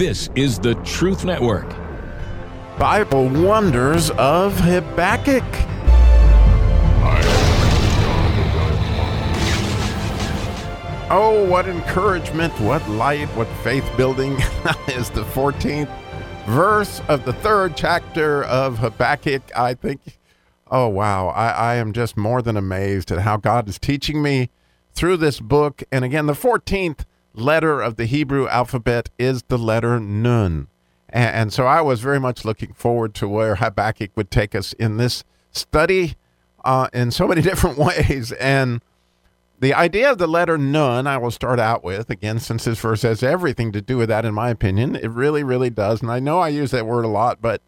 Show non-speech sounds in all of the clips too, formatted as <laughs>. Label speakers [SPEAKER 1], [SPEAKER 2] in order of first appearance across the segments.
[SPEAKER 1] This is the Truth Network.
[SPEAKER 2] Bible Wonders of Habakkuk. Oh, what encouragement, what light, what faith building <laughs> is the 14th verse of the third chapter of Habakkuk. I think, oh, wow, I, I am just more than amazed at how God is teaching me through this book. And again, the 14th letter of the Hebrew alphabet is the letter Nun. And, so I was very much looking forward to where Habakkuk would take us in this study uh, in so many <laughs> different ways. And the idea of the letter Nun, I will start out with, again, since this verse has everything to do with that, in my opinion. It really, really does. And I know I use that word a lot, but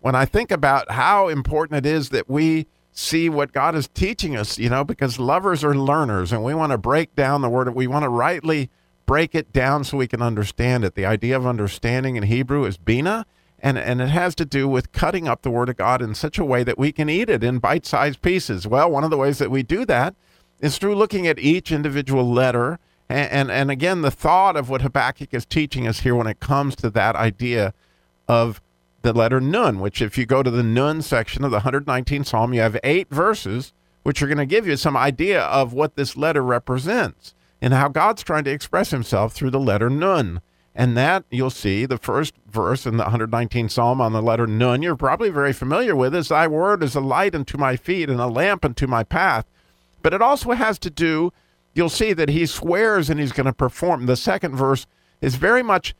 [SPEAKER 2] when I think about how important it is that we see what God is teaching us, you know, because lovers are learners and we want to break down the word, we want to rightly break it down so we can understand it. The idea of understanding in Hebrew is bina, and, and it has to do with cutting up the Word of God in such a way that we can eat it in bite sized pieces. Well, one of the ways that we do that is through looking at each individual letter. And, and, and again, the thought of what Habakkuk is teaching us here when it comes to that idea of the letter Nun, which, if you go to the Nun section of the 119th Psalm, you have eight verses which are going to give you some idea of what this letter represents and how God's trying to express himself through the letter Nun. And that you'll see the first verse in the 119th Psalm on the letter Nun, you're probably very familiar with is Thy word is a light unto my feet and a lamp unto my path. But it also has to do, you'll see that he swears and he's going to perform. The second verse is very much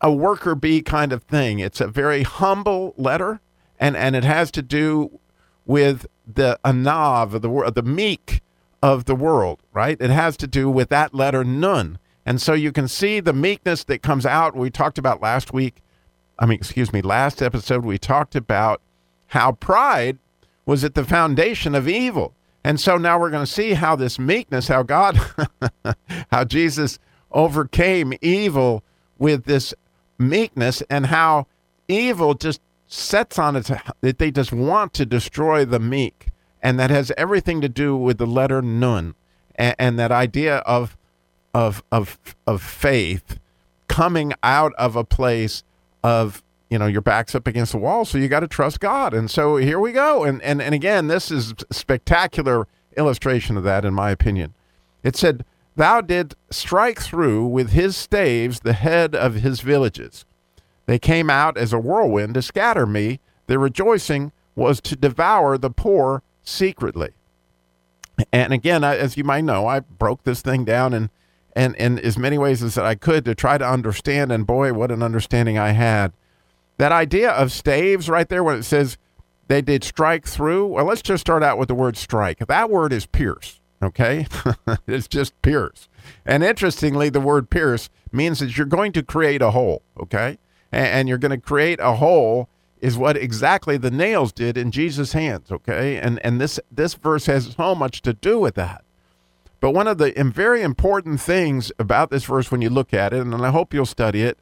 [SPEAKER 2] a worker bee kind of thing. It's a very humble letter, and, and it has to do with the anav, the, word the meek of the world, right? It has to do with that letter nun. And so you can see the meekness that comes out. We talked about last week, I mean, excuse me, last episode, we talked about how pride was at the foundation of evil. And so now we're going to see how this meekness, how God, <laughs> how Jesus overcame evil with this meekness, and how evil just sets on its, that they just want to destroy the meek. And that has everything to do with the letter nun and, and that idea of, of, of, of faith coming out of a place of you know your back's up against the wall so you got to trust god. And so here we go. And, and and again this is spectacular illustration of that in my opinion. It said thou did strike through with his staves the head of his villages. They came out as a whirlwind to scatter me. Their rejoicing was to devour the poor secretly and again as you might know i broke this thing down and and in as many ways as I could to try to understand and boy what an understanding I had that idea of staves right there when it says they did strike through. Well, let's just start out with the word strike. That word is pierce, okay? <laughs> it's just pierce. And interestingly, the word pierce means that you're going to create a hole, okay? And you're going to create a hole is what exactly the nails did in Jesus' hands, okay? And and this this verse has so much to do with that. But one of the very important things about this verse when you look at it, and I hope you'll study it,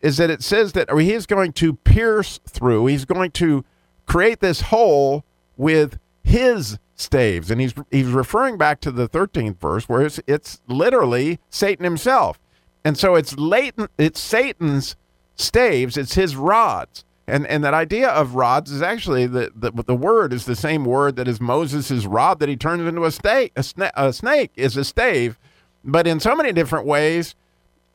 [SPEAKER 2] is that it says that he is going to pierce through, he's going to create this hole with his staves. And he's he's referring back to the 13th verse where it's, it's literally Satan himself. And so it's latent it's Satan's staves, it's his rods. And and that idea of rods is actually the, the the word is the same word that is Moses' rod that he turns into a snake. A, sna- a snake is a stave, but in so many different ways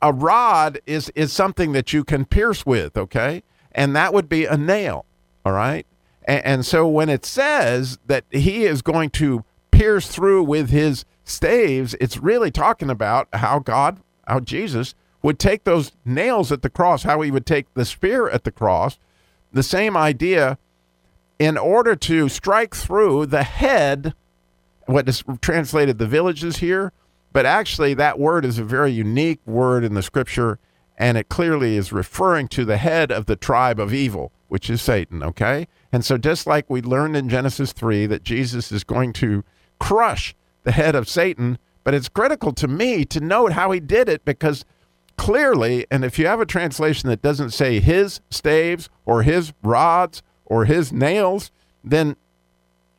[SPEAKER 2] a rod is is something that you can pierce with, okay? And that would be a nail, all right? And, and so when it says that he is going to pierce through with his staves, it's really talking about how God, how Jesus would take those nails at the cross, how he would take the spear at the cross, the same idea in order to strike through the head, what is translated the villages here, but actually, that word is a very unique word in the scripture, and it clearly is referring to the head of the tribe of evil, which is Satan, okay? And so, just like we learned in Genesis 3 that Jesus is going to crush the head of Satan, but it's critical to me to note how he did it because clearly, and if you have a translation that doesn't say his staves or his rods or his nails, then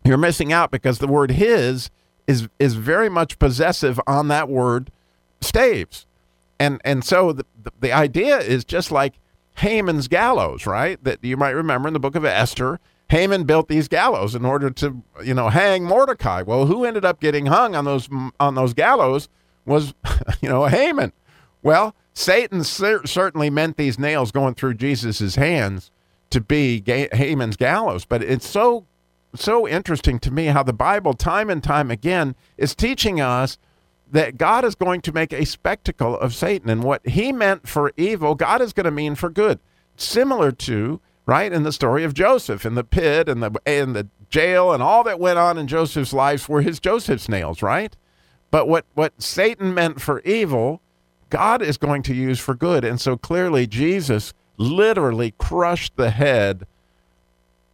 [SPEAKER 2] you're missing out because the word his is is very much possessive on that word staves and and so the, the idea is just like Haman's gallows, right? That you might remember in the book of Esther. Haman built these gallows in order to, you know, hang Mordecai. Well, who ended up getting hung on those on those gallows was, <laughs> you know, Haman. Well, Satan cer- certainly meant these nails going through Jesus's hands to be Ga- Haman's gallows, but it's so so interesting to me how the Bible time and time again is teaching us that God is going to make a spectacle of Satan and what he meant for evil, God is going to mean for good. Similar to right in the story of Joseph in the pit and the in the jail and all that went on in Joseph's life were his Joseph's nails, right? But what what Satan meant for evil, God is going to use for good. And so clearly Jesus literally crushed the head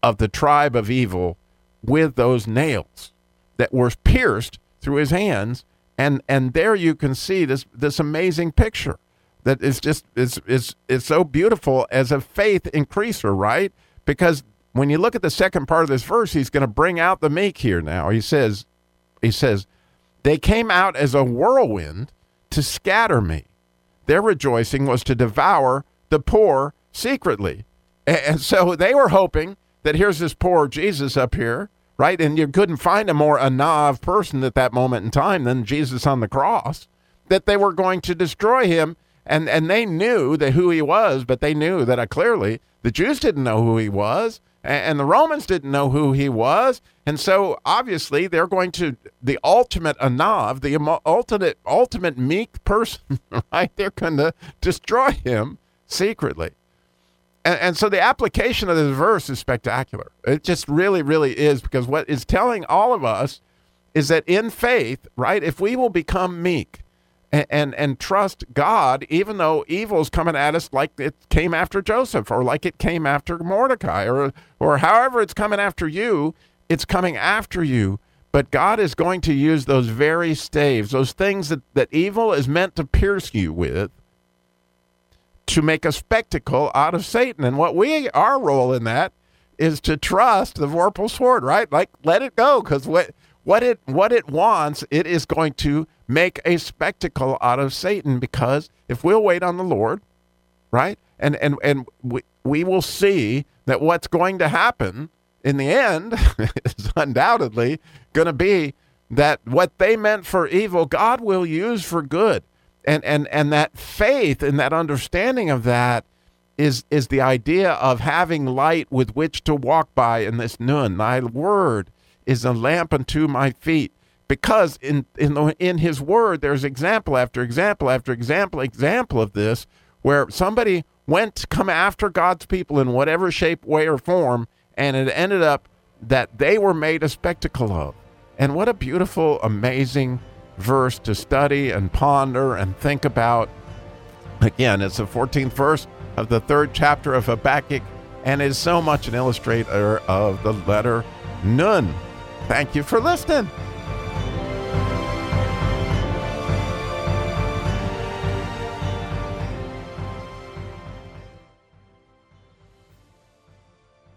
[SPEAKER 2] of the tribe of evil with those nails that were pierced through his hands and and there you can see this this amazing picture that is just it's it's it's so beautiful as a faith increaser, right? Because when you look at the second part of this verse, he's going to bring out the meek here now. He says he says they came out as a whirlwind to scatter me. Their rejoicing was to devour the poor secretly. And so they were hoping that here's this poor Jesus up here, right? And you couldn't find a more anav person at that moment in time than Jesus on the cross, that they were going to destroy him and and they knew that who he was, but they knew that uh, clearly the Jews didn't know who he was, and, the Romans didn't know who he was, and so obviously they're going to the ultimate anav, the ultimate ultimate meek person, <laughs> right? They're going to destroy him secretly. And, and so the application of this verse is spectacular. It just really, really is because what is telling all of us is that in faith, right, if we will become meek, and, and, trust God, even though evil is coming at us like it came after Joseph or like it came after Mordecai or or however it's coming after you, it's coming after you. But God is going to use those very staves, those things that, that evil is meant to pierce you with, to make a spectacle out of Satan. And what we our role in that is to trust the vorpal sword, right? Like let it go, because what what it what it wants, it is going to make a spectacle out of Satan because if we'll wait on the Lord, right? And and and we, we will see that what's going to happen in the end <laughs> is undoubtedly going to be that what they meant for evil, God will use for good. And and and that faith and that understanding of that is is the idea of having light with which to walk by in this Nun. Thy word is a lamp unto my feet. Because in in the, in His Word, there's example after example after example example of this, where somebody went to come after God's people in whatever shape, way, or form, and it ended up that they were made a spectacle of. And what a beautiful, amazing verse to study and ponder and think about. Again, it's the 14th verse of the third chapter of Habakkuk and is so much an illustrator of the letter Nun. Thank you for listening.